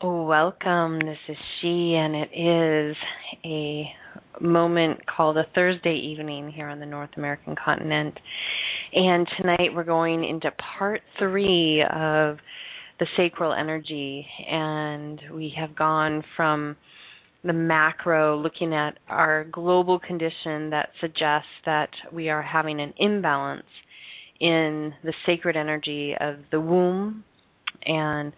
Welcome. This is she, and it is a moment called a Thursday evening here on the North American continent. And tonight we're going into part three of the sacral energy, and we have gone from the macro, looking at our global condition that suggests that we are having an imbalance in the sacred energy of the womb and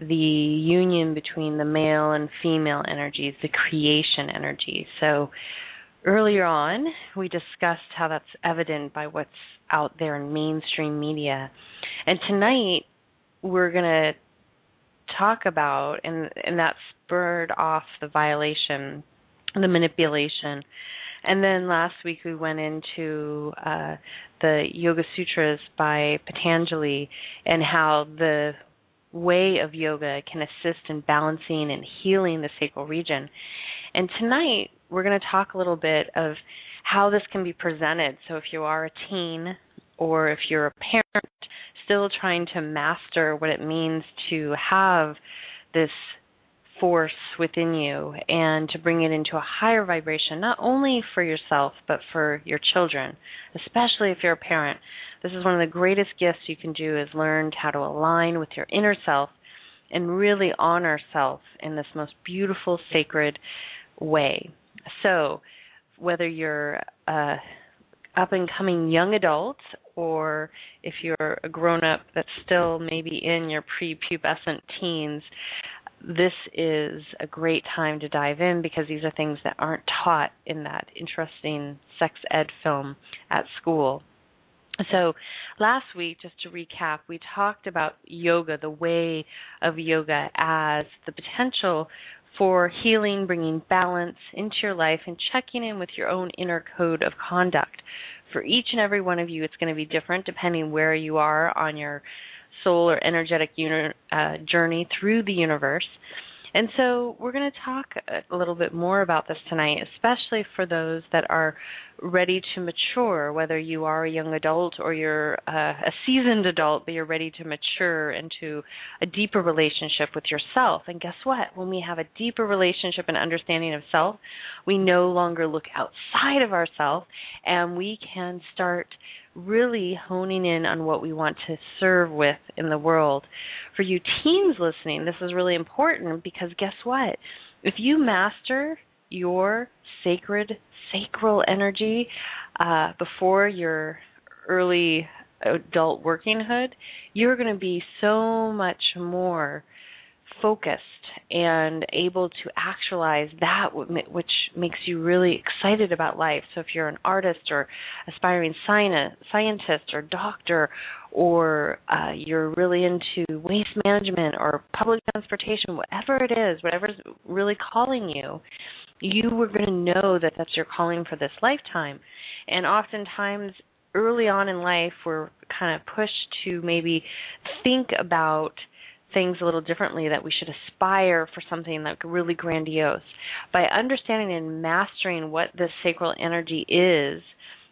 the union between the male and female energies, the creation energy. So earlier on, we discussed how that's evident by what's out there in mainstream media. And tonight, we're going to talk about, and, and that spurred off the violation, the manipulation. And then last week we went into uh, the Yoga Sutras by Patanjali and how the way of yoga can assist in balancing and healing the sacral region. And tonight, we're going to talk a little bit of how this can be presented. So, if you are a teen or if you're a parent still trying to master what it means to have this force within you and to bring it into a higher vibration, not only for yourself, but for your children, especially if you're a parent. This is one of the greatest gifts you can do is learn how to align with your inner self and really honor self in this most beautiful, sacred way. So, whether you're a up and coming young adult or if you're a grown up that's still maybe in your prepubescent teens, this is a great time to dive in because these are things that aren't taught in that interesting sex ed film at school. So, last week, just to recap, we talked about yoga, the way of yoga, as the potential for healing, bringing balance into your life, and checking in with your own inner code of conduct. For each and every one of you, it's going to be different depending where you are on your soul or energetic uni- uh, journey through the universe. And so we're going to talk a little bit more about this tonight, especially for those that are ready to mature, whether you are a young adult or you're uh, a seasoned adult, but you're ready to mature into a deeper relationship with yourself. And guess what? When we have a deeper relationship and understanding of self, we no longer look outside of ourselves and we can start really honing in on what we want to serve with in the world. For you teens listening, this is really important because guess what? If you master your sacred sacral energy uh, before your early adult workinghood, you're going to be so much more focused and able to actualize that which makes you really excited about life. So if you're an artist or aspiring scientist or doctor or uh, you're really into waste management or public transportation, whatever it is, whatever's really calling you, you were going to know that that's your calling for this lifetime. And oftentimes, early on in life, we're kind of pushed to maybe think about things a little differently that we should aspire for something like really grandiose by understanding and mastering what this sacral energy is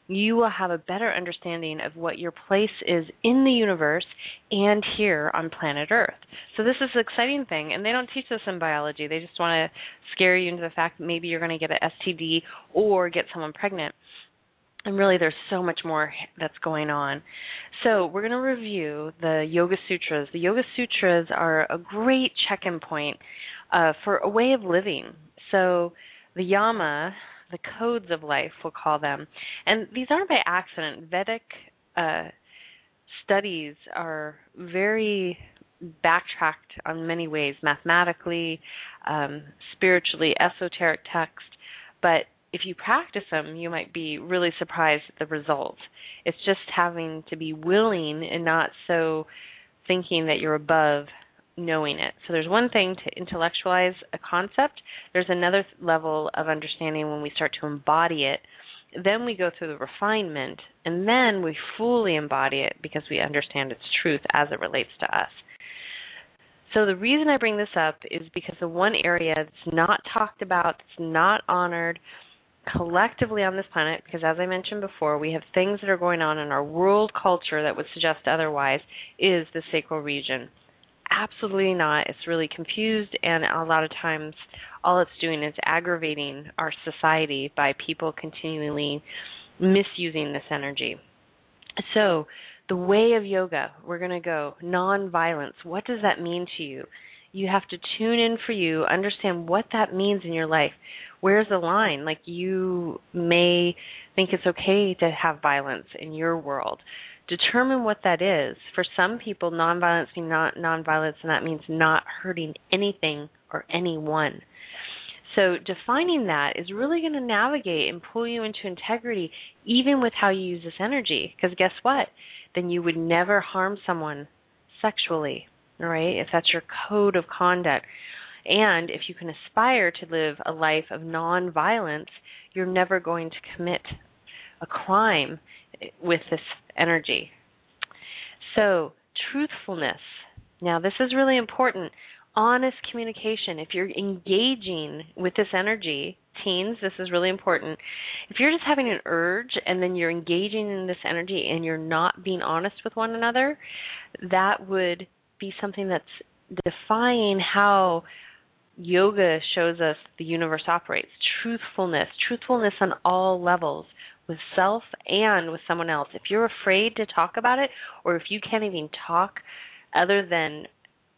you will have a better understanding of what your place is in the universe and here on planet Earth. So this is an exciting thing, and they don't teach this in biology. They just want to scare you into the fact that maybe you're going to get an STD or get someone pregnant and really there's so much more that's going on. So we're going to review the Yoga Sutras. The Yoga Sutras are a great check-in point uh, for a way of living. So the Yama, the codes of life, we'll call them, and these aren't by accident. Vedic uh, studies are very backtracked on many ways, mathematically, um, spiritually, esoteric text, but if you practice them, you might be really surprised at the results. It's just having to be willing and not so thinking that you're above knowing it. So there's one thing to intellectualize a concept, there's another level of understanding when we start to embody it. Then we go through the refinement, and then we fully embody it because we understand its truth as it relates to us. So the reason I bring this up is because the one area that's not talked about, that's not honored, collectively on this planet, because as I mentioned before, we have things that are going on in our world culture that would suggest otherwise, is the sacral region. Absolutely not. It's really confused, and a lot of times, all it's doing is aggravating our society by people continually misusing this energy. So, the way of yoga, we're going to go non-violence. What does that mean to you? You have to tune in for you, understand what that means in your life. Where's the line? Like you may think it's okay to have violence in your world. Determine what that is. For some people, nonviolence means not nonviolence, and that means not hurting anything or anyone. So defining that is really going to navigate and pull you into integrity, even with how you use this energy. Because guess what? Then you would never harm someone sexually, right? If that's your code of conduct. And if you can aspire to live a life of nonviolence, you're never going to commit a crime with this energy. So, truthfulness. Now, this is really important honest communication. If you're engaging with this energy, teens, this is really important. If you're just having an urge and then you're engaging in this energy and you're not being honest with one another, that would be something that's defying how yoga shows us the universe operates. Truthfulness, truthfulness on all levels with self and with someone else. If you're afraid to talk about it or if you can't even talk other than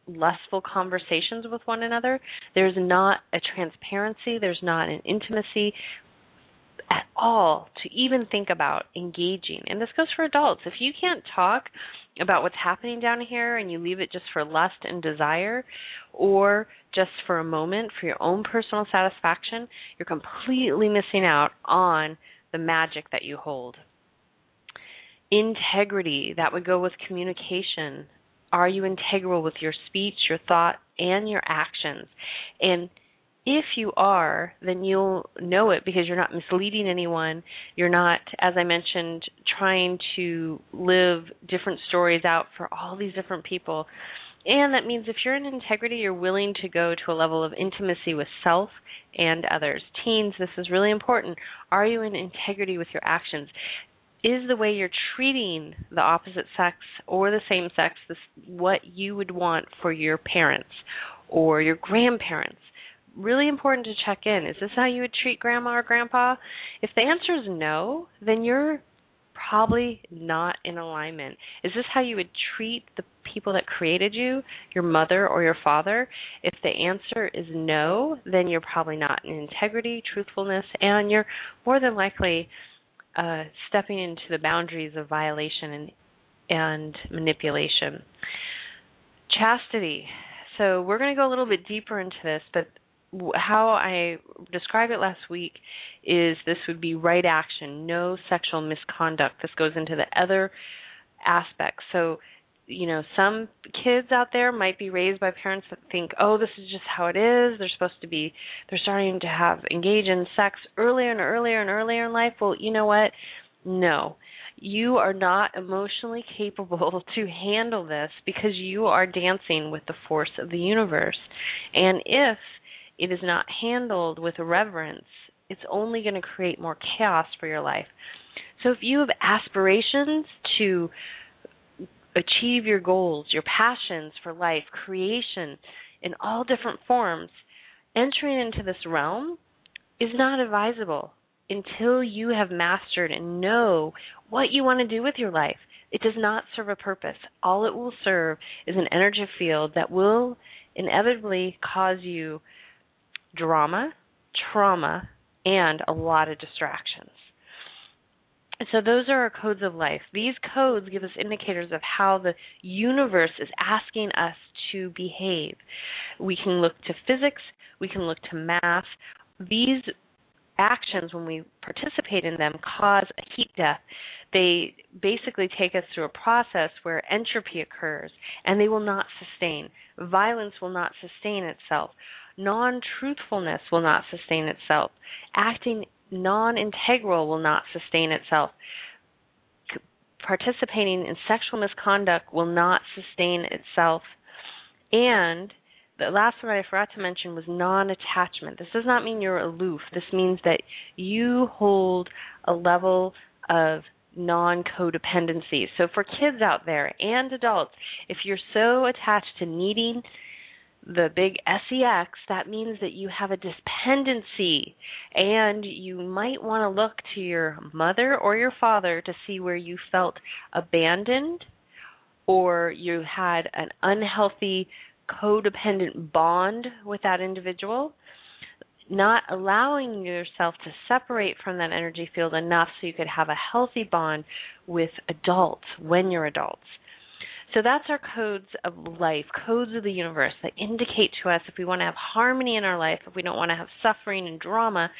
lustful conversations with one another. There's not a transparency, there's not an intimacy at all to even think about engaging. And this goes for adults. If you can't talk about what's happening down here and you leave it just for lust and desire or just for a moment for your own personal satisfaction, you're completely missing out on the magic that you hold. Integrity, that would go with communication, are you integral with your speech, your thought, and your actions? And if you are, then you'll know it because you're not misleading anyone. You're not, as I mentioned, trying to live different stories out for all these different people. And that means if you're in integrity, you're willing to go to a level of intimacy with self and others. Teens, this is really important. Are you in integrity with your actions? is the way you're treating the opposite sex or the same sex this, what you would want for your parents or your grandparents? Really important to check in. Is this how you would treat grandma or grandpa? If the answer is no, then you're probably not in alignment. Is this how you would treat the people that created you, your mother or your father? If the answer is no, then you're probably not in integrity, truthfulness, and you're more than likely uh, stepping into the boundaries of violation and and manipulation. Chastity. So we're going to go a little bit deeper into this, but how I described it last week is this would be right action, no sexual misconduct. This goes into the other aspects. So you know, some kids out there might be raised by parents that think, oh, this is just how it is. They're supposed to be, they're starting to have engage in sex earlier and earlier and earlier in life. Well, you know what? No. You are not emotionally capable to handle this because you are dancing with the force of the universe. And if it is not handled with reverence, it's only going to create more chaos for your life. So if you have aspirations to achieve your goals, your passions for life, creation in all different forms, entering into this realm is not advisable until you have mastered and know what you want to do with your life. It does not serve a purpose. All it will serve is an energy field that will inevitably cause you drama, trauma, and a lot of distractions. So those are our codes of life. These codes give us indicators of how the universe is asking us to behave. We can look to physics, we can look to math. These actions when we participate in them cause a heat death. They basically take us through a process where entropy occurs and they will not sustain. Violence will not sustain itself. Non truthfulness will not sustain itself. Acting non integral will not sustain itself. Participating in sexual misconduct will not sustain itself. And the last one I forgot to mention was non attachment. This does not mean you're aloof. This means that you hold a level of non codependency. So, for kids out there and adults, if you're so attached to needing the big SEX, that means that you have a dependency and you might want to look to your mother or your father to see where you felt abandoned or you had an unhealthy codependent bond with that individual not allowing yourself to separate from that energy field enough so you could have a healthy bond with adults when you're adults. So that's our codes of life, codes of the universe that indicate to us if we want to have harmony in our life, if we don't want to have suffering and drama,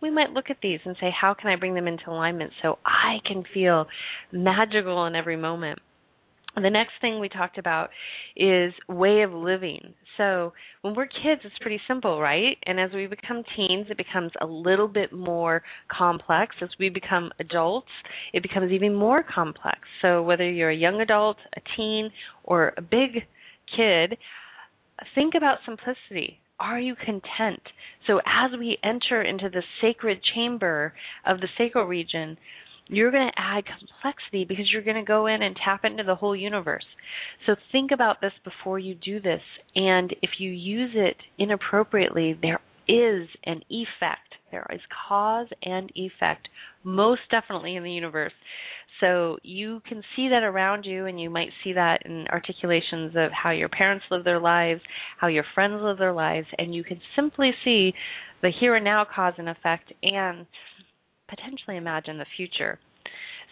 we might look at these and say, how can I bring them into alignment so I can feel magical in every moment? The next thing we talked about is way of living. So when we're kids, it's pretty simple, right? And as we become teens, it becomes a little bit more complex. As we become adults, it becomes even more complex. So whether you're a young adult, a teen, or a big kid, think about simplicity. Are you content? So as we enter into the sacred chamber of the sacral region, you're going to add complexity because you're going to go in and tap into the whole universe. So think about this before you do this. And if you use it inappropriately, there is an effect. There is cause and effect, most definitely in the universe. So you can see that around you, and you might see that in articulations of how your parents live their lives, how your friends live their lives, and you can simply see the here and now cause and effect and potentially imagine the future.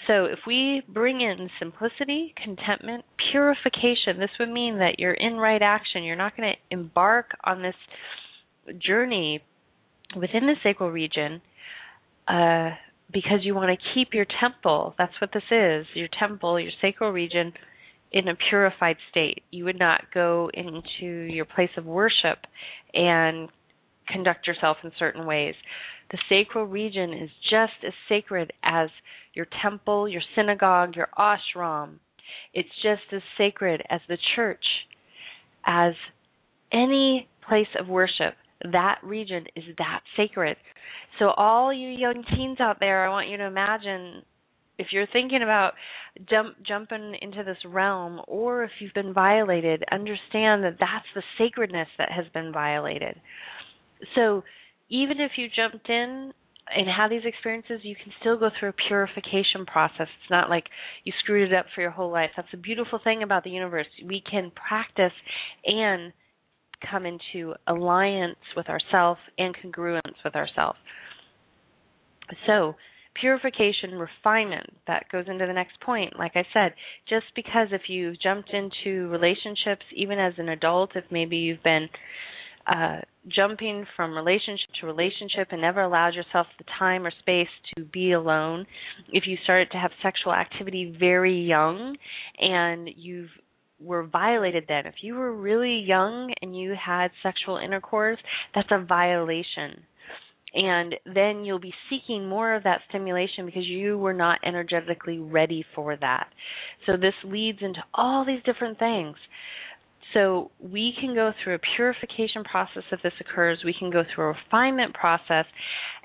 So, if we bring in simplicity, contentment, purification, this would mean that you're in right action. You're not going to embark on this journey within the sacral region uh, because you want to keep your temple. That's what this is your temple, your sacral region, in a purified state. You would not go into your place of worship and conduct yourself in certain ways. The sacral region is just as sacred as your temple, your synagogue, your ashram. It's just as sacred as the church, as any place of worship. That region is that sacred. So, all you young teens out there, I want you to imagine if you're thinking about jump jumping into this realm or if you've been violated understand that that's the sacredness that has been violated so even if you jumped in and had these experiences, you can still go through a purification process. It's not like you screwed it up for your whole life. That's the beautiful thing about the universe. We can practice and come into alliance with ourself and congruence with ourself. So, purification, refinement, that goes into the next point. Like I said, just because if you've jumped into relationships, even as an adult, if maybe you've been uh, jumping from relationship to relationship and never allowed yourself the time or space to be alone, if you started to have sexual activity very young and you were violated then, if you were really young and you had sexual intercourse, that's a violation. And then you'll be seeking more of that stimulation because you were not energetically ready for that. So this leads into all these different things. So we can go through a purification process if this occurs. We can go through a refinement process,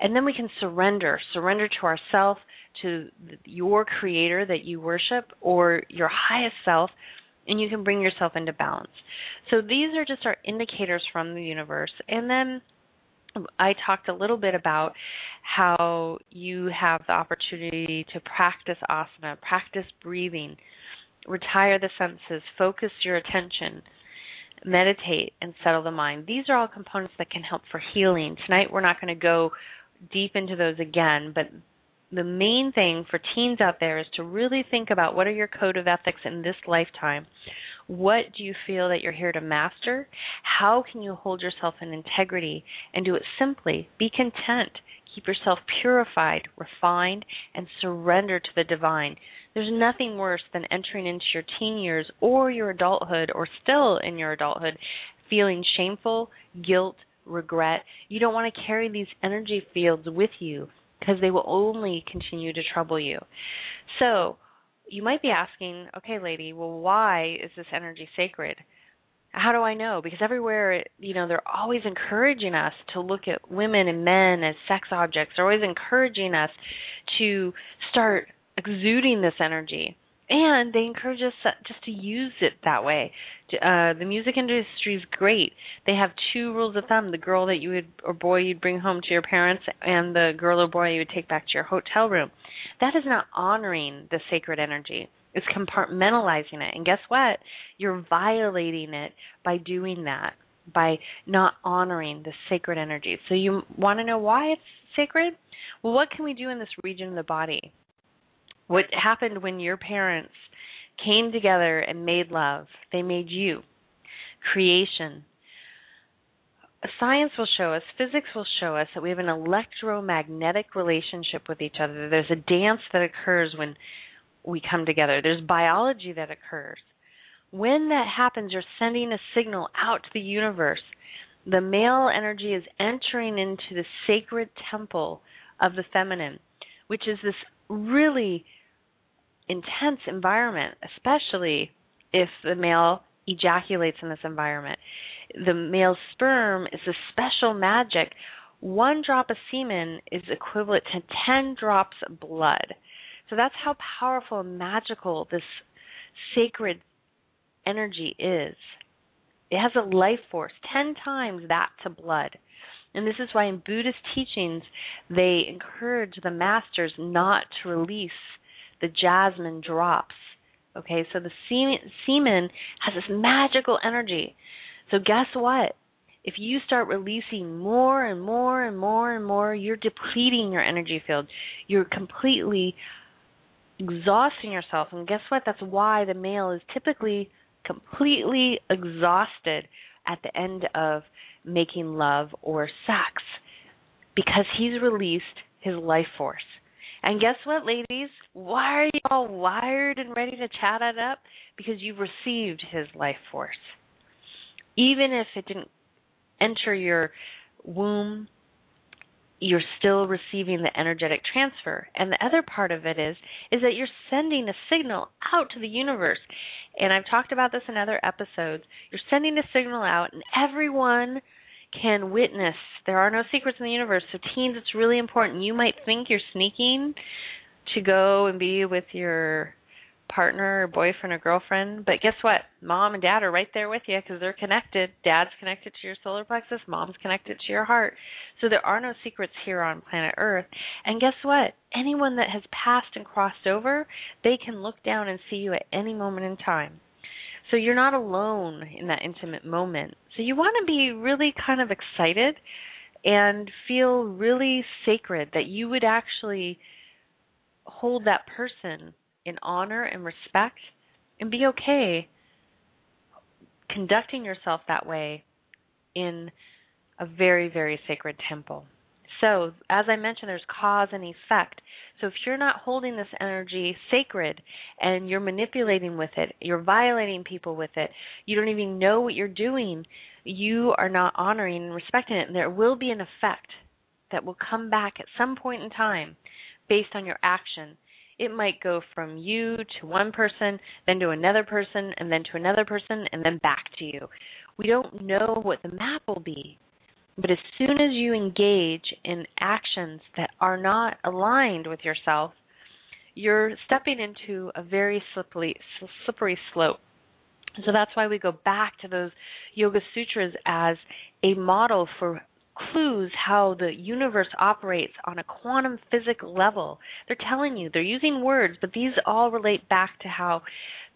and then we can surrender. Surrender to ourself, to your creator that you worship, or your highest self, and you can bring yourself into balance. So these are just our indicators from the universe. And then I talked a little bit about how you have the opportunity to practice asana, practice breathing, retire the senses, focus your attention meditate and settle the mind. These are all components that can help for healing. Tonight we're not going to go deep into those again, but the main thing for teens out there is to really think about what are your code of ethics in this lifetime. What do you feel that you're here to master? How can you hold yourself in integrity and do it simply? Be content. Keep yourself purified, refined, and surrender to the divine. There's nothing worse than entering into your teen years or your adulthood or still in your adulthood feeling shameful, guilt, regret. You don't want to carry these energy fields with you because they will only continue to trouble you. So, you might be asking, okay, lady, well, why is this energy sacred? How do I know? Because everywhere, you know, they're always encouraging us to look at women and men as sex objects. They're always encouraging us to start exuding this energy. And they encourage us just to use it that way. Uh, the music industry is great. They have two rules of thumb: the girl that you would or boy you'd bring home to your parents, and the girl or boy you would take back to your hotel room. That is not honoring the sacred energy. It's compartmentalizing it. And guess what? You're violating it by doing that, by not honoring the sacred energy. So you want to know why it's sacred? Well, what can we do in this region of the body? What happened when your parents came together and made love? They made you. Creation. Science will show us, physics will show us that we have an electromagnetic relationship with each other. There's a dance that occurs when we come together. There's biology that occurs. When that happens, you're sending a signal out to the universe. The male energy is entering into the sacred temple of the feminine, which is this really intense environment, especially if the male ejaculates in this environment. The male sperm is a special magic. One drop of semen is equivalent to 10 drops of blood. So that's how powerful and magical this sacred energy is. It has a life force, 10 times that to blood. And this is why in Buddhist teachings, they encourage the masters not to release the jasmine drops. Okay, so the semen has this magical energy. So guess what? If you start releasing more and more and more and more, you're depleting your energy field. You're completely exhausting yourself. And guess what? That's why the male is typically completely exhausted at the end of making love or sex because he's released his life force. And guess what, ladies? Why are you all wired and ready to chat it up? Because you've received his life force. Even if it didn't enter your womb you're still receiving the energetic transfer. And the other part of it is is that you're sending a signal out to the universe. And I've talked about this in other episodes. You're sending a signal out and everyone can witness. There are no secrets in the universe. So teens, it's really important. You might think you're sneaking to go and be with your partner or boyfriend or girlfriend. But guess what? Mom and dad are right there with you because they're connected. Dad's connected to your solar plexus, mom's connected to your heart. So there are no secrets here on planet Earth. And guess what? Anyone that has passed and crossed over, they can look down and see you at any moment in time. So you're not alone in that intimate moment. So you want to be really kind of excited and feel really sacred that you would actually hold that person in honor and respect and be okay conducting yourself that way in a very, very sacred temple. So, as I mentioned, there's cause and effect. So, if you're not holding this energy sacred and you're manipulating with it, you're violating people with it, you don't even know what you're doing, you are not honoring and respecting it. And there will be an effect that will come back at some point in time based on your action it might go from you to one person, then to another person, and then to another person, and then back to you. We don't know what the map will be. But as soon as you engage in actions that are not aligned with yourself, you're stepping into a very slippery, slippery slope. So that's why we go back to those Yoga Sutras as a model for clues how the universe operates on a quantum physical level. They're telling you, they're using words, but these all relate back to how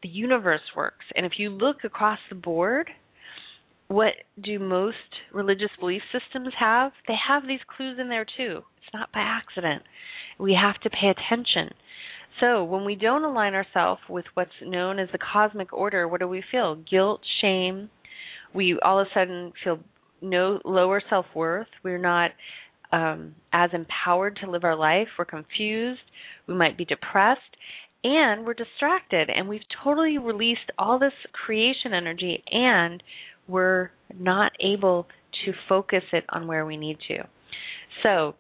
the universe works. And if you look across the board, what do most religious belief systems have? They have these clues in there too. It's not by accident. We have to pay attention. So, when we don't align ourselves with what's known as the cosmic order, what do we feel? Guilt, shame. We all of a sudden feel no lower self worth. We're not um, as empowered to live our life. We're confused. We might be depressed. And we're distracted. And we've totally released all this creation energy and we're not able to focus it on where we need to. So,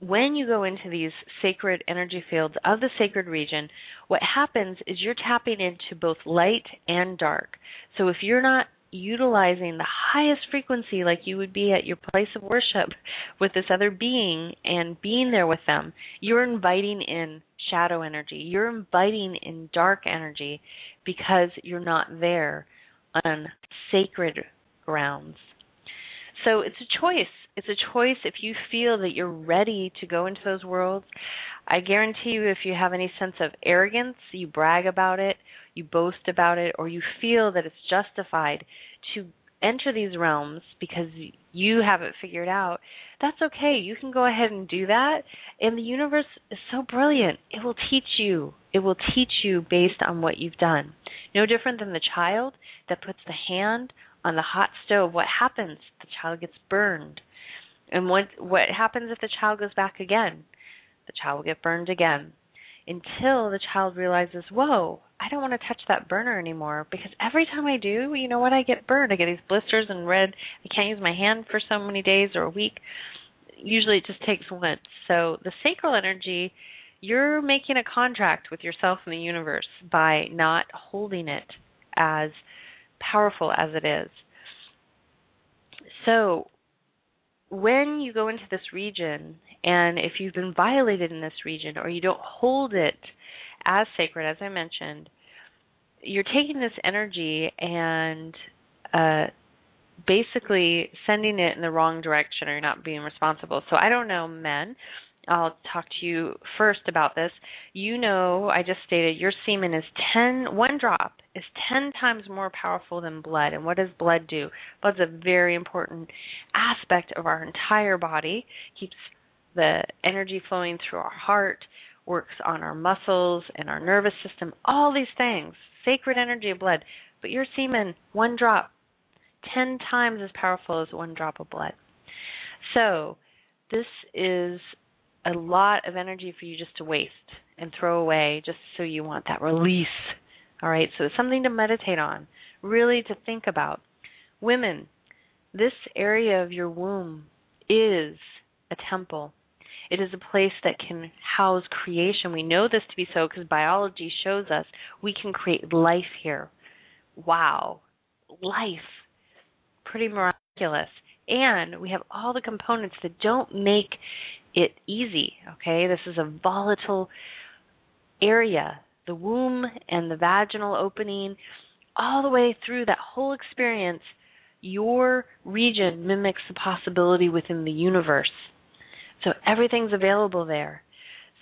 when you go into these sacred energy fields of the sacred region, what happens is you're tapping into both light and dark. So if you're not utilizing the highest frequency like you would be at your place of worship with this other being and being there with them, you're inviting in shadow energy. You're inviting in dark energy because you're not there on sacred grounds. So it's a choice. It's a choice if you feel that you're ready to go into those worlds. I guarantee you, if you have any sense of arrogance, you brag about it, you boast about it, or you feel that it's justified to enter these realms because you have it figured out, that's okay. You can go ahead and do that. And the universe is so brilliant. It will teach you. It will teach you based on what you've done. No different than the child that puts the hand on the hot stove. What happens? The child gets burned. And what what happens if the child goes back again? The child will get burned again until the child realizes, "Whoa, I don't want to touch that burner anymore because every time I do, you know what? I get burned. I get these blisters and red. I can't use my hand for so many days or a week. Usually it just takes once. So the sacral energy, you're making a contract with yourself and the universe by not holding it as powerful as it is. So when you go into this region and if you've been violated in this region or you don't hold it as sacred, as I mentioned, you're taking this energy and uh, basically sending it in the wrong direction or you're not being responsible. So I don't know, men. I'll talk to you first about this. You know, I just stated your semen is 10, one drop is 10 times more powerful than blood. And what does blood do? Blood's a very important aspect of our entire body, keeps the energy flowing through our heart, works on our muscles and our nervous system, all these things, sacred energy of blood. But your semen, one drop, 10 times as powerful as one drop of blood. So, this is a lot of energy for you just to waste and throw away just so you want that release. All right, so it's something to meditate on, really to think about. Women, this area of your womb is a temple. It is a place that can house creation. We know this to be so because biology shows us we can create life here. Wow. Life. Pretty miraculous. And we have all the components that don't make it easy, okay? This is a volatile area. The womb and the vaginal opening, all the way through that whole experience, your region mimics the possibility within the universe. So everything's available there.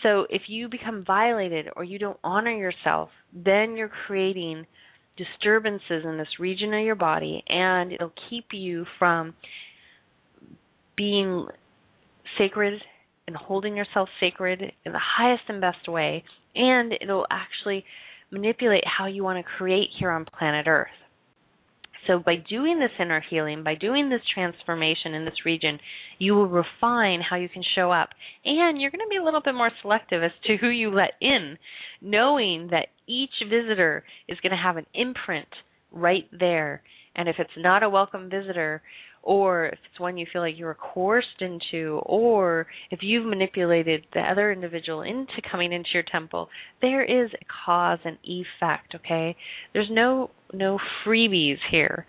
So if you become violated or you don't honor yourself, then you're creating disturbances in this region of your body and it'll keep you from being sacred and holding yourself sacred in the highest and best way and it'll actually manipulate how you want to create here on planet Earth. So, by doing this inner healing, by doing this transformation in this region, you will refine how you can show up. And you're going to be a little bit more selective as to who you let in, knowing that each visitor is going to have an imprint right there. And if it's not a welcome visitor, or if it's one you feel like you were coerced into, or if you've manipulated the other individual into coming into your temple, there is a cause and effect, okay? There's no no freebies here.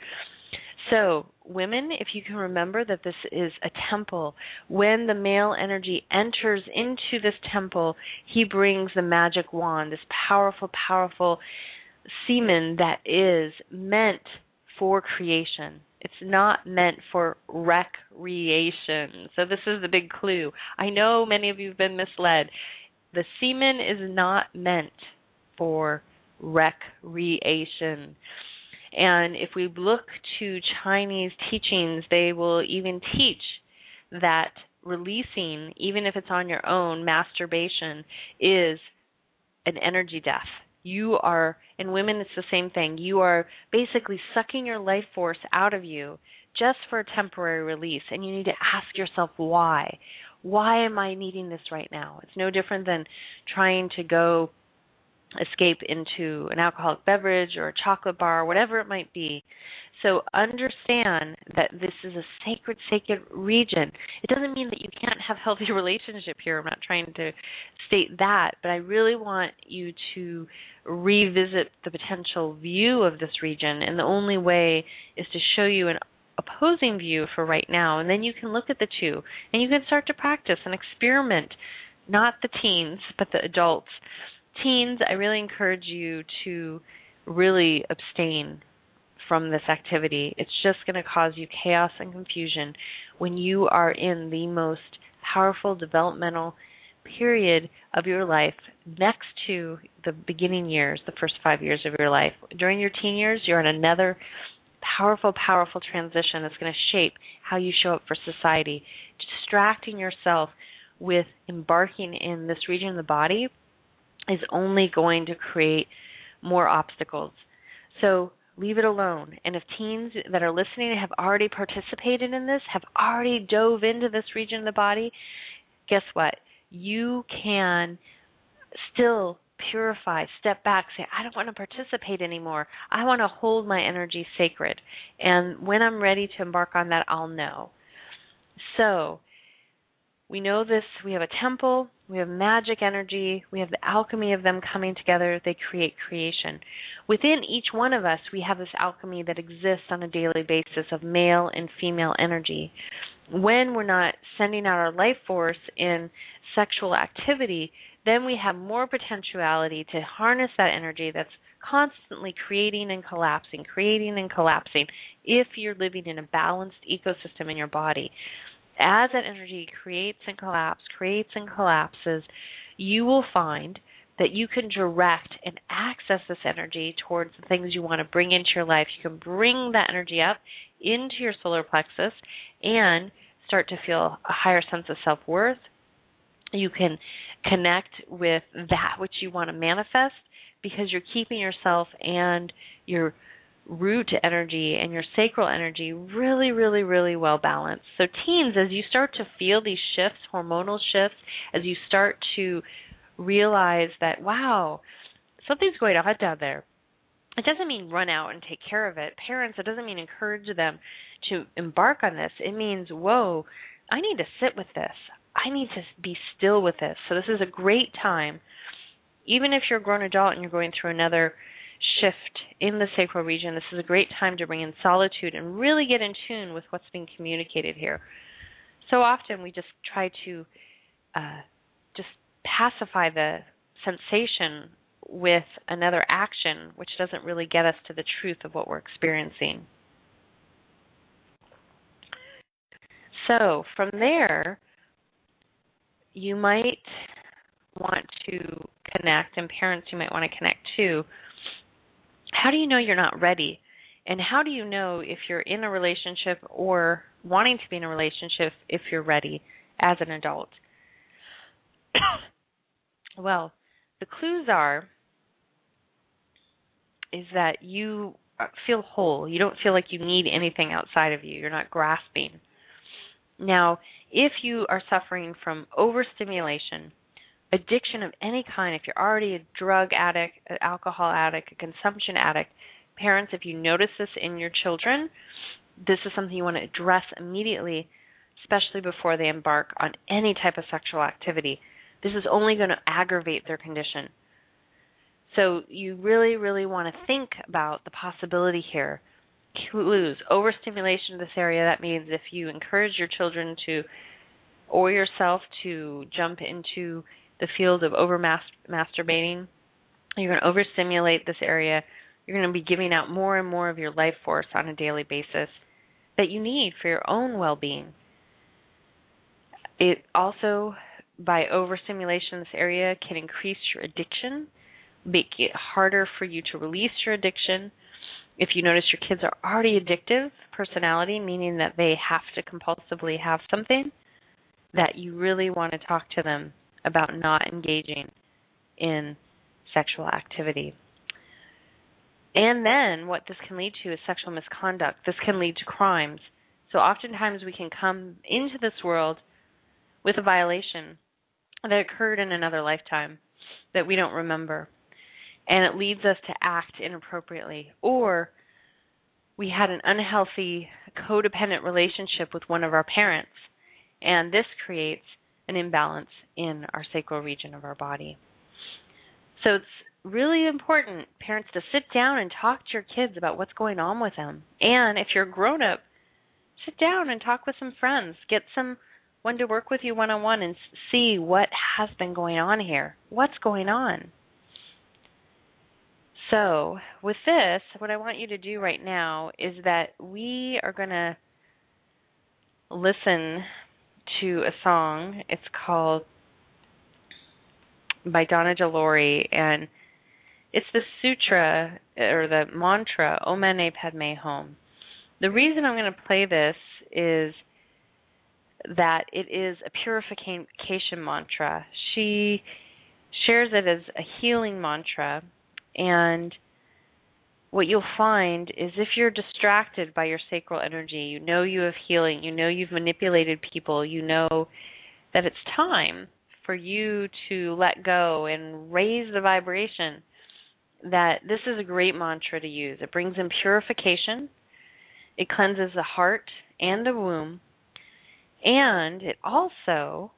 So, women, if you can remember that this is a temple, when the male energy enters into this temple, he brings the magic wand, this powerful, powerful semen that is meant for creation it's not meant for recreation. So this is the big clue. I know many of you have been misled. The semen is not meant for recreation. And if we look to Chinese teachings, they will even teach that releasing, even if it's on your own, masturbation is an energy death you are in women it's the same thing. You are basically sucking your life force out of you just for a temporary release and you need to ask yourself why. Why am i needing this right now? It's no different than trying to go escape into an alcoholic beverage or a chocolate bar whatever it might be so understand that this is a sacred, sacred region. It doesn't mean that you can't have healthy relationship here. I'm not trying to state that, but I really want you to revisit the potential view of this region, and the only way is to show you an opposing view for right now, and then you can look at the two, and you can start to practice and experiment not the teens, but the adults. Teens, I really encourage you to really abstain from this activity. It's just going to cause you chaos and confusion when you are in the most powerful developmental period of your life next to the beginning years, the first five years of your life. During your teen years, you're in another powerful, powerful transition that's going to shape how you show up for society. Distracting yourself with embarking in this region of the body is only going to create more obstacles. So leave it alone. And if teens that are listening have already participated in this, have already dove into this region of the body, guess what? You can still purify, step back, say, I don't want to participate anymore. I want to hold my energy sacred. And when I'm ready to embark on that, I'll know. So, we know this. We have a temple, we have magic energy, we have the alchemy of them coming together. They create creation. Within each one of us, we have this alchemy that exists on a daily basis of male and female energy. When we're not sending out our life force in sexual activity, then we have more potentiality to harness that energy that's constantly creating and collapsing, creating and collapsing if you're living in a balanced ecosystem in your body. As that energy creates and collapses, creates and collapses, you will find that you can direct and access this energy towards the things you want to bring into your life. You can bring that energy up into your solar plexus and start to feel a higher sense of self worth. You can connect with that which you want to manifest because you're keeping yourself and your root energy and your sacral energy really, really, really well balanced. So, teens, as you start to feel these shifts, hormonal shifts, as you start to realize that, wow, something's going on down there. It doesn't mean run out and take care of it. Parents, it doesn't mean encourage them to embark on this. It means, whoa, I need to sit with this. I need to be still with this. So this is a great time, even if you're a grown adult and you're going through another shift in the sacral region, this is a great time to bring in solitude and really get in tune with what's being communicated here. So often we just try to uh, just pacify the sensation with another action, which doesn't really get us to the truth of what we're experiencing. So from there, you might want to connect, and parents you might want to connect too. How do you know you're not ready? And how do you know if you're in a relationship or wanting to be in a relationship if you're ready as an adult? well, the clues are is that you feel whole. You don't feel like you need anything outside of you. You're not grasping. Now, if you are suffering from overstimulation, addiction of any kind, if you're already a drug addict, an alcohol addict, a consumption addict, parents, if you notice this in your children, this is something you want to address immediately, especially before they embark on any type of sexual activity. This is only going to aggravate their condition. So you really, really want to think about the possibility here clues. Overstimulation of this area, that means if you encourage your children to or yourself to jump into the field of over masturbating, you're going to overstimulate this area. You're going to be giving out more and more of your life force on a daily basis that you need for your own well being. It also, by overstimulation this area, can increase your addiction, make it harder for you to release your addiction if you notice your kids are already addictive personality, meaning that they have to compulsively have something, that you really want to talk to them about not engaging in sexual activity. And then what this can lead to is sexual misconduct. This can lead to crimes. So oftentimes we can come into this world with a violation that occurred in another lifetime that we don't remember and it leads us to act inappropriately. Or we had an unhealthy codependent relationship with one of our parents, and this creates an imbalance in our sacral region of our body. So it's really important, parents, to sit down and talk to your kids about what's going on with them. And if you're grown up, sit down and talk with some friends. Get some one to work with you one on one and see what has been going on here. What's going on? So, with this, what I want you to do right now is that we are going to listen to a song. It's called by Donna De Lory and it's the sutra or the mantra Om Mani Padme Hum. The reason I'm going to play this is that it is a purification mantra. She shares it as a healing mantra and what you'll find is if you're distracted by your sacral energy, you know you have healing, you know you've manipulated people, you know that it's time for you to let go and raise the vibration, that this is a great mantra to use. It brings in purification, it cleanses the heart and the womb, and it also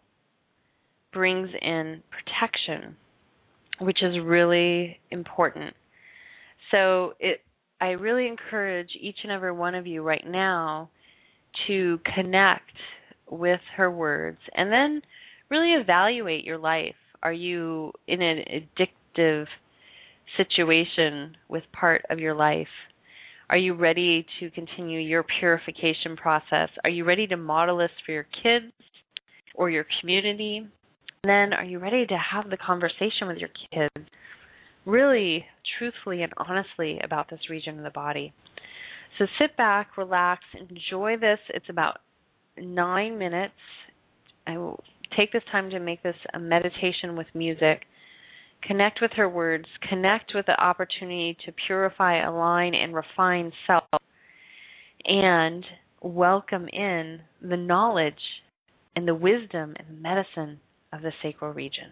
brings in protection, which is really important. So it I really encourage each and every one of you right now to connect with her words and then really evaluate your life. Are you in an addictive situation with part of your life? Are you ready to continue your purification process? Are you ready to model this for your kids or your community? And then are you ready to have the conversation with your kids really truthfully and honestly about this region of the body? So sit back, relax, enjoy this. It's about nine minutes. I will take this time to make this a meditation with music Connect with her words. Connect with the opportunity to purify, align, and refine self. And welcome in the knowledge and the wisdom and the medicine of the sacral region.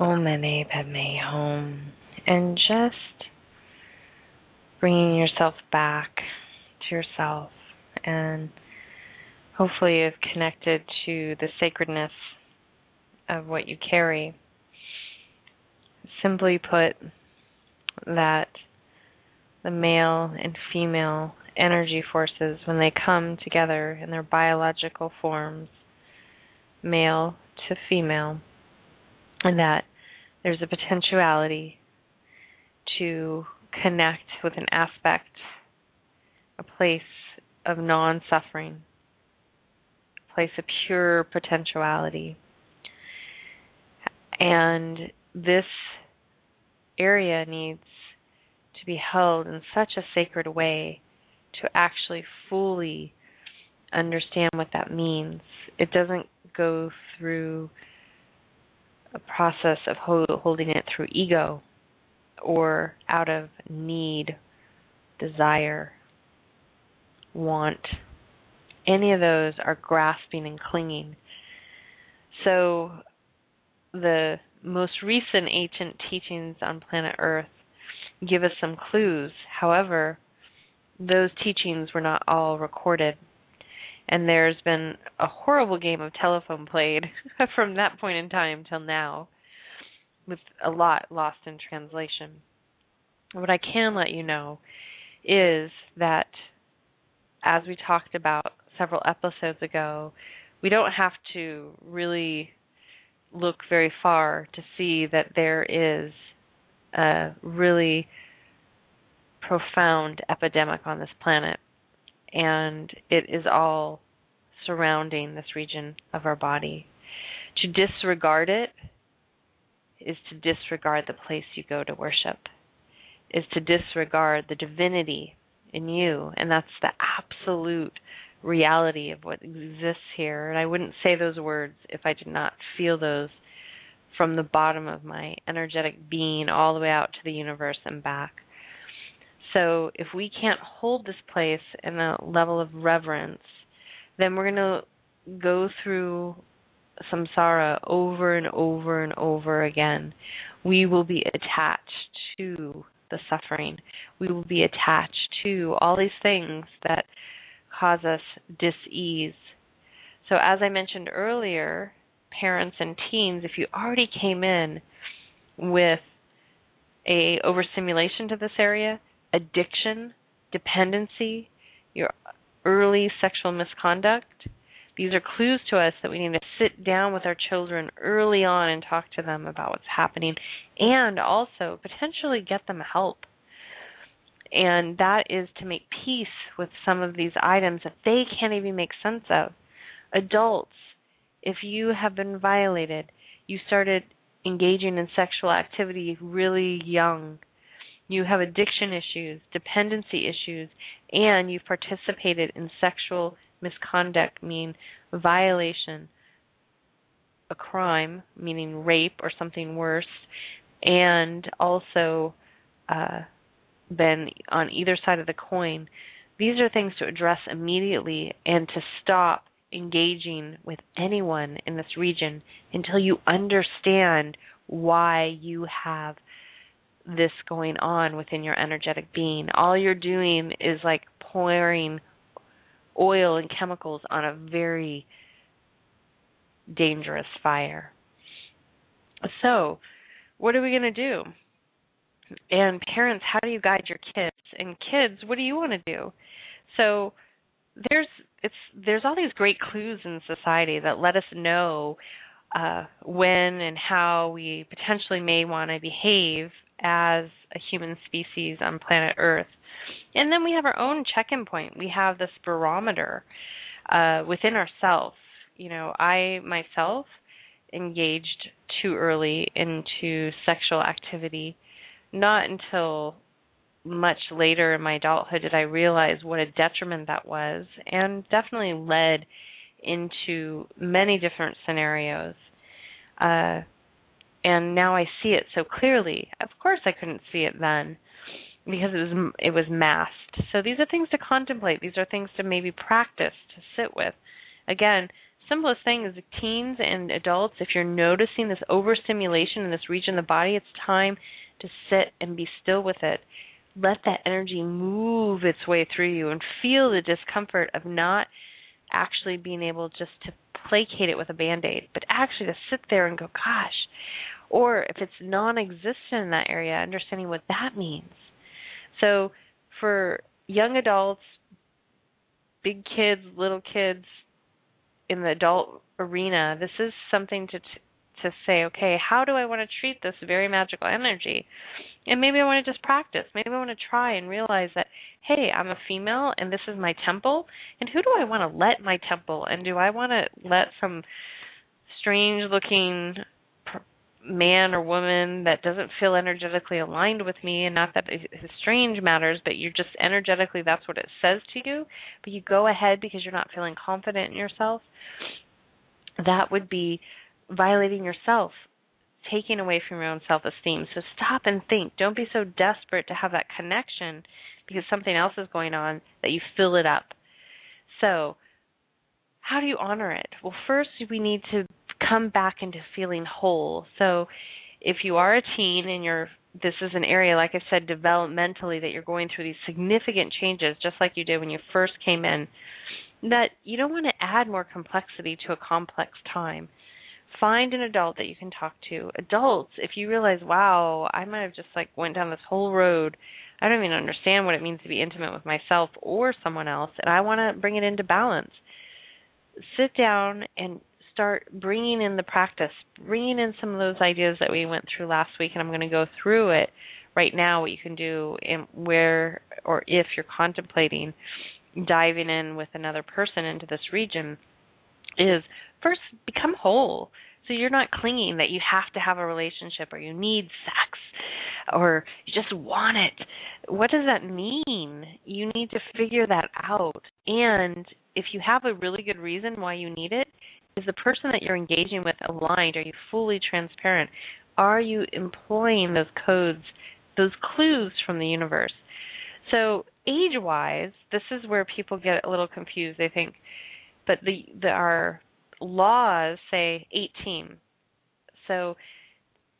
Om Mani Padme Hum, and just bringing yourself back to yourself and hopefully you've connected to the sacredness of what you carry. Simply put, that the male and female energy forces, when they come together in their biological forms, male to female, and that there's a potentiality to connect with an aspect, a place of non suffering, a place of pure potentiality. And this area needs to be held in such a sacred way to actually fully understand what that means. It doesn't go through a process of holding it through ego or out of need, desire, want. Any of those are grasping and clinging. So, the most recent ancient teachings on planet Earth give us some clues. However, those teachings were not all recorded. And there's been a horrible game of telephone played from that point in time till now, with a lot lost in translation. What I can let you know is that, as we talked about several episodes ago, we don't have to really look very far to see that there is a really profound epidemic on this planet, and it is all surrounding this region of our body. To disregard it is to disregard the place you go to worship, is to disregard the divinity in you, and that's the absolute reality of what exists here. And I wouldn't say those words if I did not feel those from the bottom of my energetic being all the way out to the universe and back. So if we can't hold this place in a level of reverence, then we're going to go through samsara over and over and over again. We will be attached to the suffering. We will be attached to all these things that cause us dis-ease. So as I mentioned earlier, parents and teens, if you already came in with a overstimulation to this area, addiction, dependency, your early sexual misconduct, these are clues to us that we need to sit down with our children early on and talk to them about what's happening and also potentially get them help. And that is to make peace with some of these items that they can't even make sense of. Adults, if you have been violated, you started engaging in sexual activity really young, you have addiction issues, dependency issues, and you've participated in sexual misconduct, mean violation, a crime, meaning rape or something worse, and also uh, been on either side of the coin, these are things to address immediately and to stop engaging with anyone in this region until you understand why you have this going on within your energetic being. All you're doing is like pouring oil and chemicals on a very dangerous fire. So, what are we going to do? and parents how do you guide your kids and kids what do you want to do so there's it's there's all these great clues in society that let us know uh, when and how we potentially may want to behave as a human species on planet Earth. And then we have our own check-in point. We have this barometer uh, within ourselves. You know, I myself engaged too early into sexual activity not until much later in my adulthood did I realize what a detriment that was, and definitely led into many different scenarios. Uh, and now I see it so clearly. Of course, I couldn't see it then because it was it was masked. So these are things to contemplate. These are things to maybe practice to sit with. Again, simplest thing is teens and adults, if you're noticing this overstimulation in this region of the body, it's time to sit and be still with it. Let that energy move its way through you and feel the discomfort of not actually being able just to placate it with a band aid, but actually to sit there and go, gosh. Or if it's non existent in that area, understanding what that means. So for young adults, big kids, little kids in the adult arena, this is something to to say, okay, how do I want to treat this very magical energy? And maybe I want to just practice. Maybe I want to try and realize that, hey, I'm a female and this is my temple. And who do I want to let my temple? And do I want to let some strange looking man or woman that doesn't feel energetically aligned with me and not that his strange matters but you're just energetically that's what it says to you. But you go ahead because you're not feeling confident in yourself. That would be violating yourself taking away from your own self-esteem. So stop and think. Don't be so desperate to have that connection because something else is going on that you fill it up. So how do you honor it? Well first we need to come back into feeling whole. So if you are a teen and you're this is an area like I said developmentally that you're going through these significant changes just like you did when you first came in that you don't want to add more complexity to a complex time. Find an adult that you can talk to. Adults, if you realize, wow, I might have just like went down this whole road. I don't even understand what it means to be intimate with myself or someone else, and I want to bring it into balance. Sit down and start bringing in the practice, bringing in some of those ideas that we went through last week, and I'm going to go through it right now. What you can do, in where or if you're contemplating diving in with another person into this region, is first become whole. So you're not clinging that you have to have a relationship or you need sex or you just want it. What does that mean? You need to figure that out. And if you have a really good reason why you need it, is the person that you're engaging with aligned? Are you fully transparent? Are you employing those codes, those clues from the universe? So, age wise, this is where people get a little confused. They think, but the, the our laws say 18. So,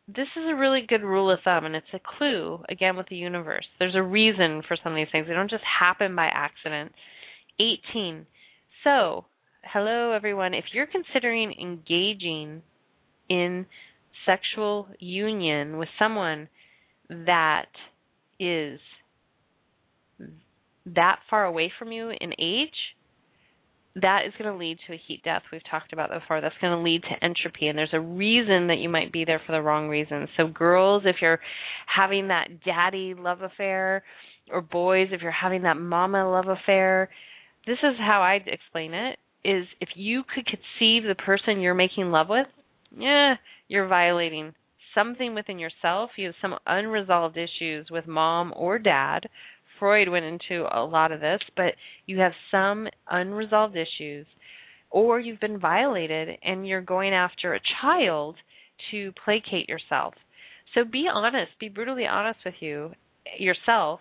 this is a really good rule of thumb, and it's a clue again with the universe. There's a reason for some of these things. They don't just happen by accident. 18. So, hello everyone. If you're considering engaging in sexual union with someone that is that far away from you in age, that is going to lead to a heat death. We've talked about that before. That's going to lead to entropy, and there's a reason that you might be there for the wrong reason. So, girls, if you're having that daddy love affair, or boys, if you're having that mama love affair, this is how I'd explain it is if you could conceive the person you're making love with, yeah, you're violating something within yourself. You have some unresolved issues with mom or dad. Freud went into a lot of this, but you have some unresolved issues, or you've been violated and you're going after a child to placate yourself. So be honest, be brutally honest with you yourself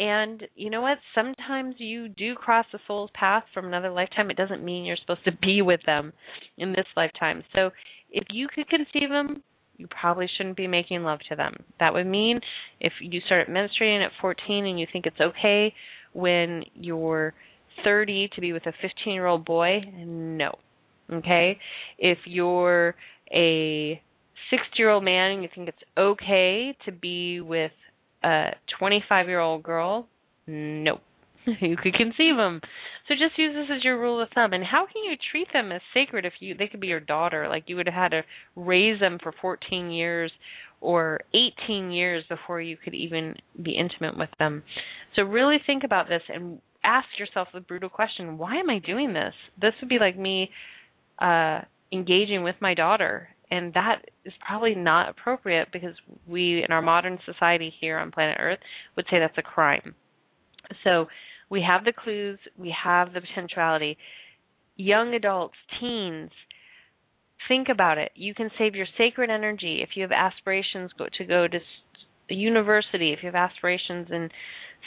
and you know what? Sometimes you do cross a soul's path from another lifetime. It doesn't mean you're supposed to be with them in this lifetime. So if you could conceive them, you probably shouldn't be making love to them. That would mean if you start menstruating at 14 and you think it's okay when you're 30 to be with a 15 year old boy, no. Okay? If you're a 60 year old man and you think it's okay to be with a 25 year old girl, nope. you could conceive them. So just use this as your rule of thumb. And how can you treat them as sacred if you they could be your daughter? Like you would have had to raise them for 14 years or 18 years before you could even be intimate with them. So really think about this and ask yourself the brutal question, why am I doing this? This would be like me uh engaging with my daughter and that is probably not appropriate because we in our modern society here on planet earth would say that's a crime. So we have the clues we have the potentiality. Young adults teens think about it. You can save your sacred energy if you have aspirations to go to university if you have aspirations in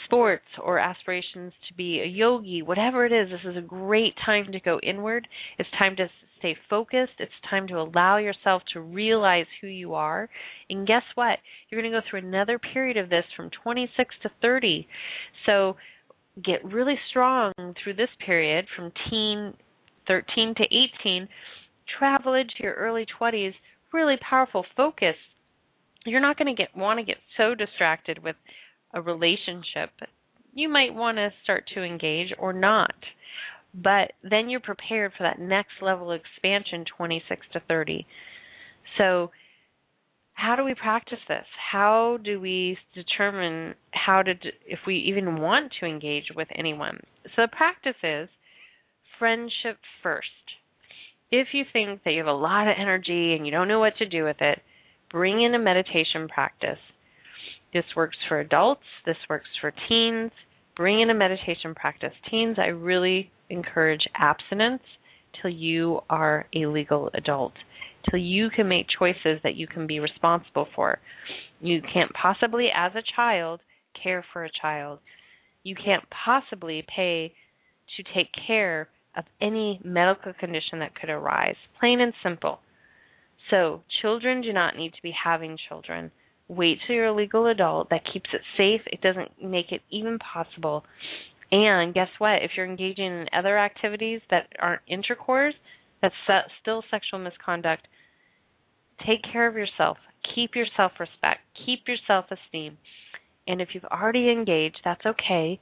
sports or aspirations to be a yogi, whatever it is, this is a great time to go inward. It's time to stay focused. It's time to allow yourself to realize who you are. And guess what? You're going to go through another period of this from 26 to 30. So get really strong through this period from teen 13 to 18. Travel into your early 20s, really powerful focus. You're not going to get want to get so distracted with a relationship. You might want to start to engage or not but then you're prepared for that next level of expansion 26 to 30 so how do we practice this? How do we determine how to if we even want to engage with anyone? So the practice is friendship first. If you think that you have a lot of energy and you don't know what to do with it bring in a meditation practice. This works for adults this works for teens bring in a meditation practice teens i really encourage abstinence till you are a legal adult, till you can make choices that you can be responsible for. You can't possibly, as a child, care for a child. You can't possibly pay to take care of any medical condition that could arise. Plain and simple. So, children do not need to be having children. Wait till you're a legal adult. That keeps it safe. It doesn't make it even possible and guess what? If you're engaging in other activities that aren't intercourse, that's still sexual misconduct. Take care of yourself. Keep your self respect. Keep your self esteem. And if you've already engaged, that's okay.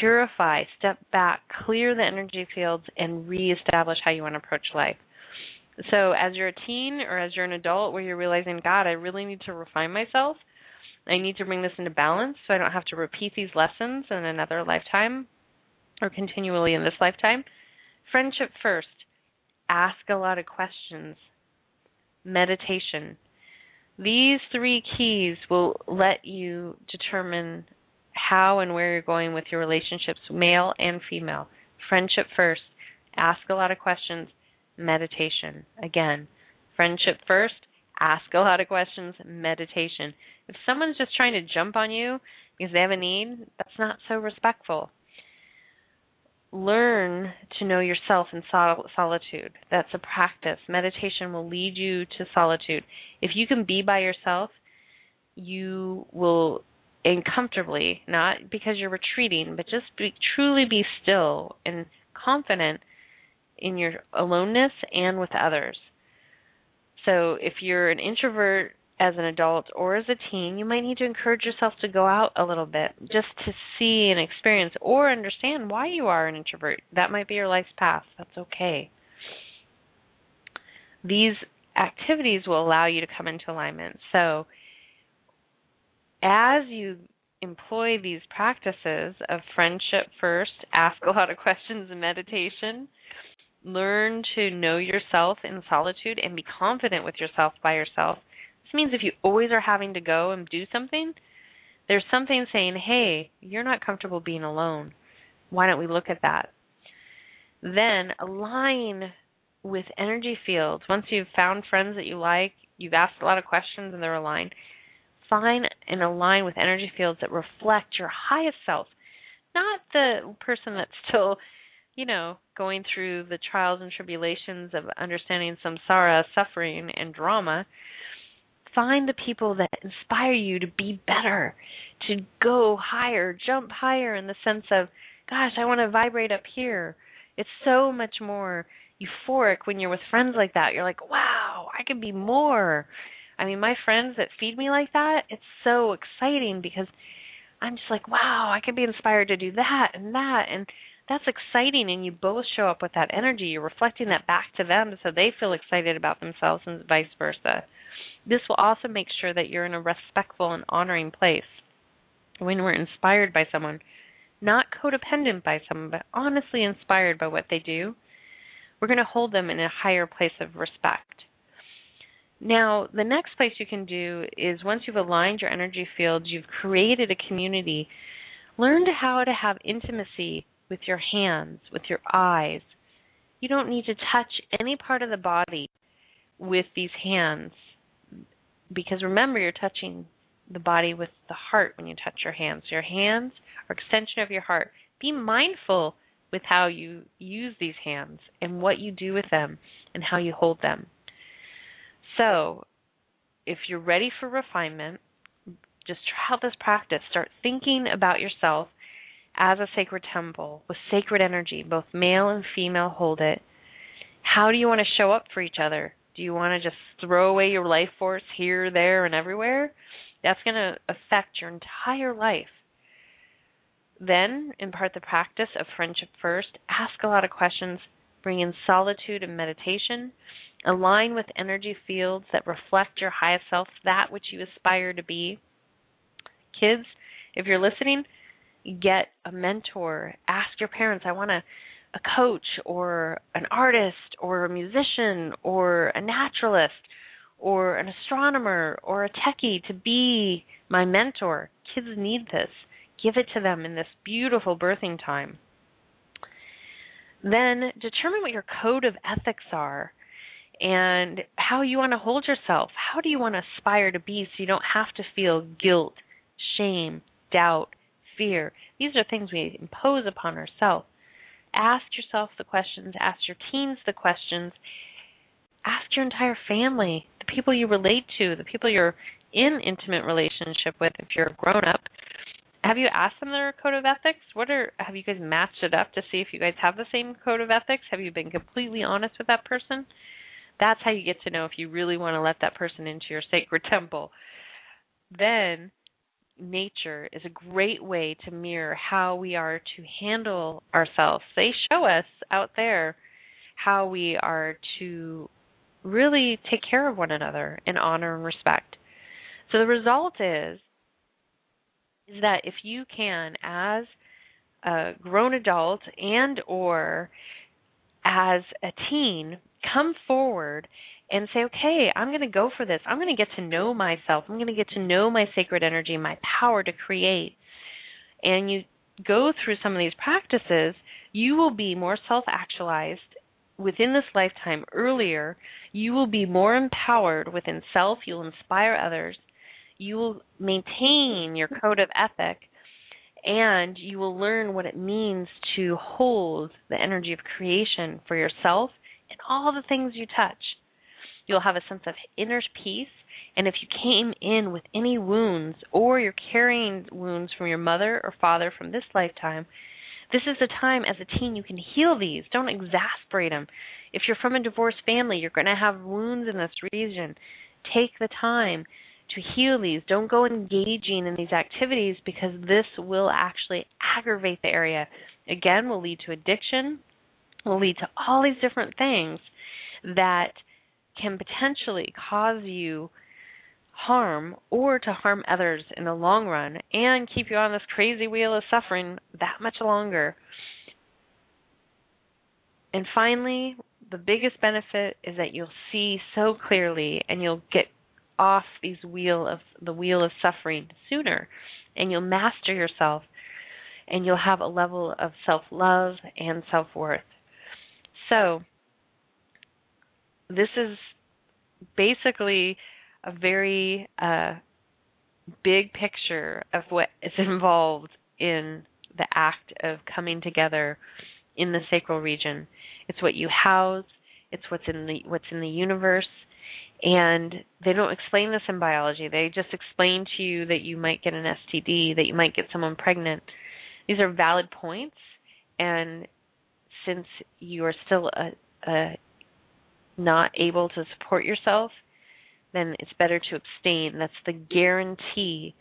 Purify, step back, clear the energy fields, and reestablish how you want to approach life. So, as you're a teen or as you're an adult where you're realizing, God, I really need to refine myself, I need to bring this into balance so I don't have to repeat these lessons in another lifetime or continually in this lifetime. Friendship first. Ask a lot of questions. Meditation. These three keys will let you determine how and where you're going with your relationships, male and female. Friendship first. Ask a lot of questions. Meditation. Again, friendship first. Ask a lot of questions. Meditation. If someone's just trying to jump on you because they have a need, that's not so respectful. Learn to know yourself in sol- solitude. That's a practice. Meditation will lead you to solitude. If you can be by yourself, you will and comfortably, not because you're retreating, but just be, truly be still and confident in your aloneness and with others. So if you're an introvert as an adult or as a teen, you might need to encourage yourself to go out a little bit just to see and experience or understand why you are an introvert. That might be your life's path. That's okay. These activities will allow you to come into alignment. So, as you employ these practices of friendship first, ask a lot of questions and meditation, learn to know yourself in solitude and be confident with yourself by yourself This means if you always are having to go and do something, there's something saying, hey, you're not comfortable being alone. Why don't we look at that? Then align with energy fields. Once you've found friends that you like, you've asked a lot of questions and they're aligned, find and align with energy fields that reflect your highest self, not the person that's still, you know, going through the trials and tribulations of understanding samsara, suffering, and drama find the people that inspire you to be better, to go higher, jump higher in the sense of, gosh, I want to vibrate up here. It's so much more euphoric when you're with friends like that. You're like, wow, I can be more. I mean, my friends that feed me like that, it's so exciting because I'm just like, wow, I can be inspired to do that and that and that's exciting and you both show up with that energy. You're reflecting that back to them so they feel excited about themselves and vice versa. This will also make sure that you're in a respectful and honoring place when we're inspired by someone, not codependent by someone, but honestly inspired by what they do. We're going to hold them in a higher place of respect. Now, the next place you can do is once you've aligned your energy fields, you've created a community, learn how to have intimacy with your hands, with your eyes. You don't need to touch any part of the body with these hands because remember you're touching the body with the heart when you touch your hands. Your hands are extension of your heart. Be mindful with how you use these hands and what you do with them and how you hold them. So, if you're ready for refinement, just try out this practice. Start thinking about yourself as a sacred temple with sacred energy. Both male and female hold it. How do you want to show up for each other? Do you want to just throw away your life force here, there, and everywhere? That's going to affect your entire life. Then impart the practice of friendship first. Ask a lot of questions. Bring in solitude and meditation. Align with energy fields that reflect your highest self, that which you aspire to be. Kids, if you're listening, get a mentor. Ask your parents, I want a, a coach or an artist or a musician or a naturalist or an astronomer or a techie to be my mentor. Kids need this. Give it to them in this beautiful birthing time. Then determine what your code of ethics are and how you want to hold yourself. How do you want to aspire to be so you don't have to feel guilt, shame, doubt, fear? These are things we impose upon ourselves. Ask yourself the questions, ask your teens the questions, ask your entire family, the people you relate to, the people you're in intimate relationship with if you're a grown up. Have you asked them their code of ethics? What are have you guys matched it up to see if you guys have the same code of ethics? Have you been completely honest with that person? That's how you get to know if you really want to let that person into your sacred temple. Then nature is a great way to mirror how we are to handle ourselves. They show us out there how we are to really take care of one another in honor and respect. So the result is is that if you can as a grown adult and or as a teen come forward and say, okay, I'm going to go for this. I'm going to get to know myself. I'm going to get to know my sacred energy, my power to create. And you go through some of these practices, you will be more self actualized within this lifetime earlier. You will be more empowered within self. You'll inspire others. You will maintain your code of ethic. And you will learn what it means to hold the energy of creation for yourself and all the things you touch. You'll have a sense of inner peace. And if you came in with any wounds or you're carrying wounds from your mother or father from this lifetime, this is a time as a teen you can heal these. Don't exasperate them. If you're from a divorced family, you're going to have wounds in this region. Take the time to heal these. Don't go engaging in these activities because this will actually aggravate the area. Again, will lead to addiction, will lead to all these different things that can potentially cause you harm or to harm others in the long run and keep you on this crazy wheel of suffering that much longer. And finally, the biggest benefit is that you'll see so clearly and you'll get off these wheel of the wheel of suffering sooner and you'll master yourself and you'll have a level of self-love and self-worth. So, this is basically a very uh, big picture of what is involved in the act of coming together in the sacral region. It's what you house. It's what's in the what's in the universe. And they don't explain this in biology. They just explain to you that you might get an STD, that you might get someone pregnant. These are valid points, and since you are still a, a not able to support yourself, then it's better to abstain. That's the guarantee.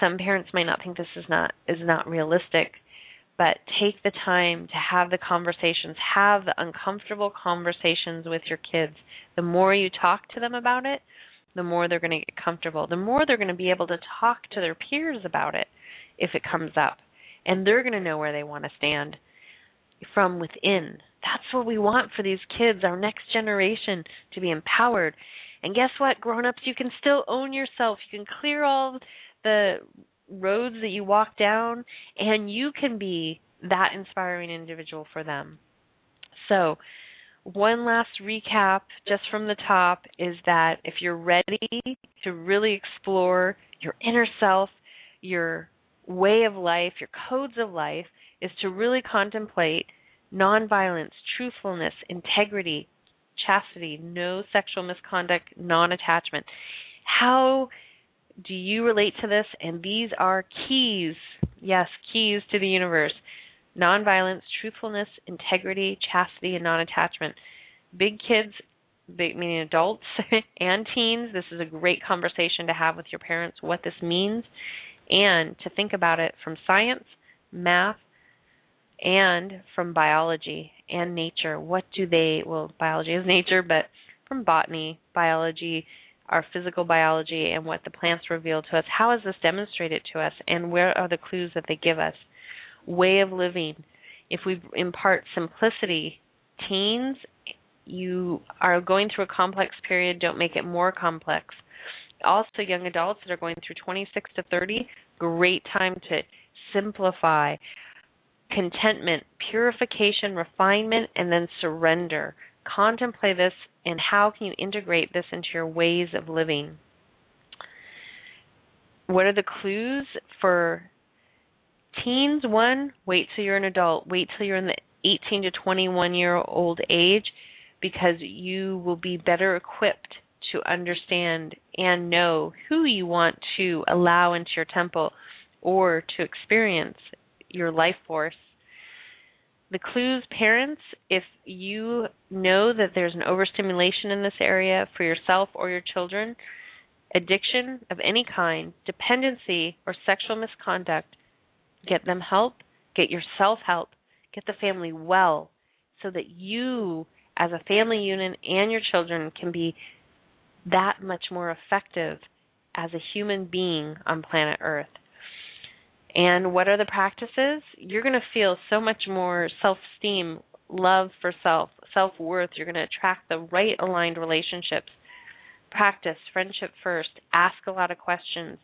Some parents might not think this is not is not realistic, but take the time to have the conversations, have the uncomfortable conversations with your kids. The more you talk to them about it, the more they're going to get comfortable. The more they're going to be able to talk to their peers about it if it comes up. And they're going to know where they want to stand from within. That's what we want for these kids, our next generation, to be empowered. And guess what, grown-ups, you can still own yourself. You can clear all the roads that you walk down and you can be that inspiring individual for them. So, one last recap just from the top is that if you're ready to really explore your inner self, your way of life, your codes of life, is to really contemplate nonviolence, truthfulness, integrity, chastity, no sexual misconduct, non attachment. How do you relate to this? And these are keys, yes, keys to the universe nonviolence, truthfulness, integrity, chastity, and non attachment. Big kids, big, meaning adults and teens, this is a great conversation to have with your parents what this means and to think about it from science, math, and from biology and nature. What do they, well, biology is nature, but from botany, biology, our physical biology, and what the plants reveal to us, how is this demonstrated to us, and where are the clues that they give us? Way of living. If we impart simplicity, teens, you are going through a complex period, don't make it more complex. Also, young adults that are going through 26 to 30, great time to simplify contentment, purification, refinement, and then surrender. Contemplate this and how can you integrate this into your ways of living. What are the clues for teens? One, wait till you're an adult. Wait till you're in the 18 to 21 year old age because you will be better equipped to understand and know who you want to allow into your temple or to experience your life force. The clues, parents, if you know that there's an overstimulation in this area for yourself or your children, addiction of any kind, dependency, or sexual misconduct, get them help, get yourself help, get the family well, so that you, as a family unit, and your children can be that much more effective as a human being on planet Earth. And what are the practices? You're going to feel so much more self esteem, love for self, self worth. You're going to attract the right aligned relationships. Practice friendship first. Ask a lot of questions.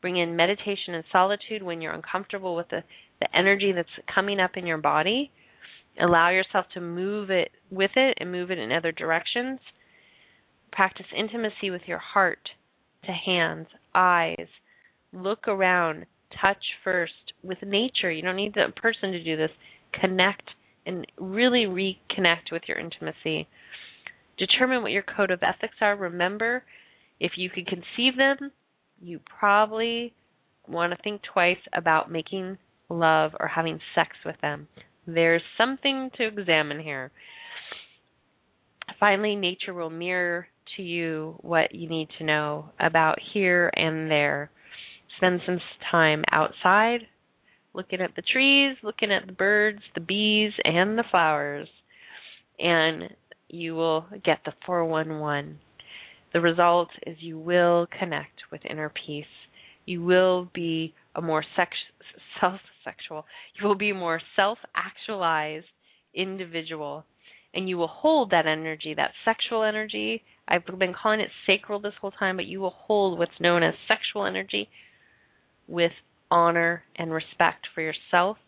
Bring in meditation and solitude when you're uncomfortable with the, the energy that's coming up in your body. Allow yourself to move it with it and move it in other directions. Practice intimacy with your heart to hands, eyes. Look around touch first with nature. You don't need a person to do this. Connect and really reconnect with your intimacy. Determine what your code of ethics are. Remember, if you could conceive them, you probably want to think twice about making love or having sex with them. There's something to examine here. Finally, nature will mirror to you what you need to know about here and there spend some time outside looking at the trees, looking at the birds, the bees, and the flowers, and you will get the 411. The result is you will connect with inner peace. You will be a more sex- self sexual. You will be a more self actualized individual. And you will hold that energy, that sexual energy. I've been calling it sacral this whole time, but you will hold what's known as sexual energy with honor and respect for yourself,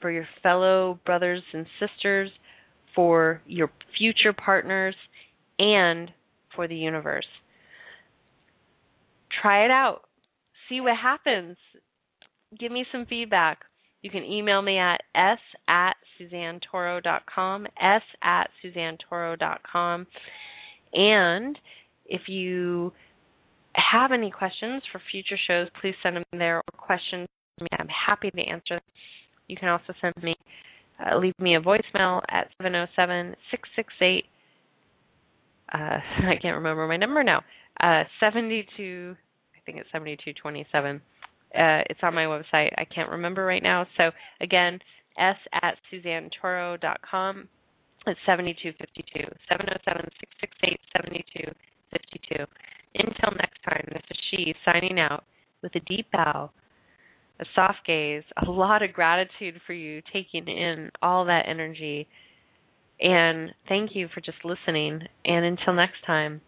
for your fellow brothers and sisters, for your future partners, and for the universe. Try it out. See what happens. Give me some feedback. You can email me at s at suzannetoro.com, s at suzannetoro.com. And if you have any questions for future shows, please send them there or questions me. I'm happy to answer. You can also send me, uh, leave me a voicemail at 707 668. Uh, I can't remember my number now. Uh, 72, I think it's 7227. Uh, it's on my website. I can't remember right now. So again, s at suzannetoro.com. It's 7252. 707 668 7252. Until next time, this is she signing out with a deep bow, a soft gaze, a lot of gratitude for you taking in all that energy. And thank you for just listening. And until next time,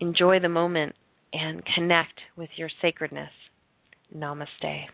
enjoy the moment and connect with your sacredness. Namaste.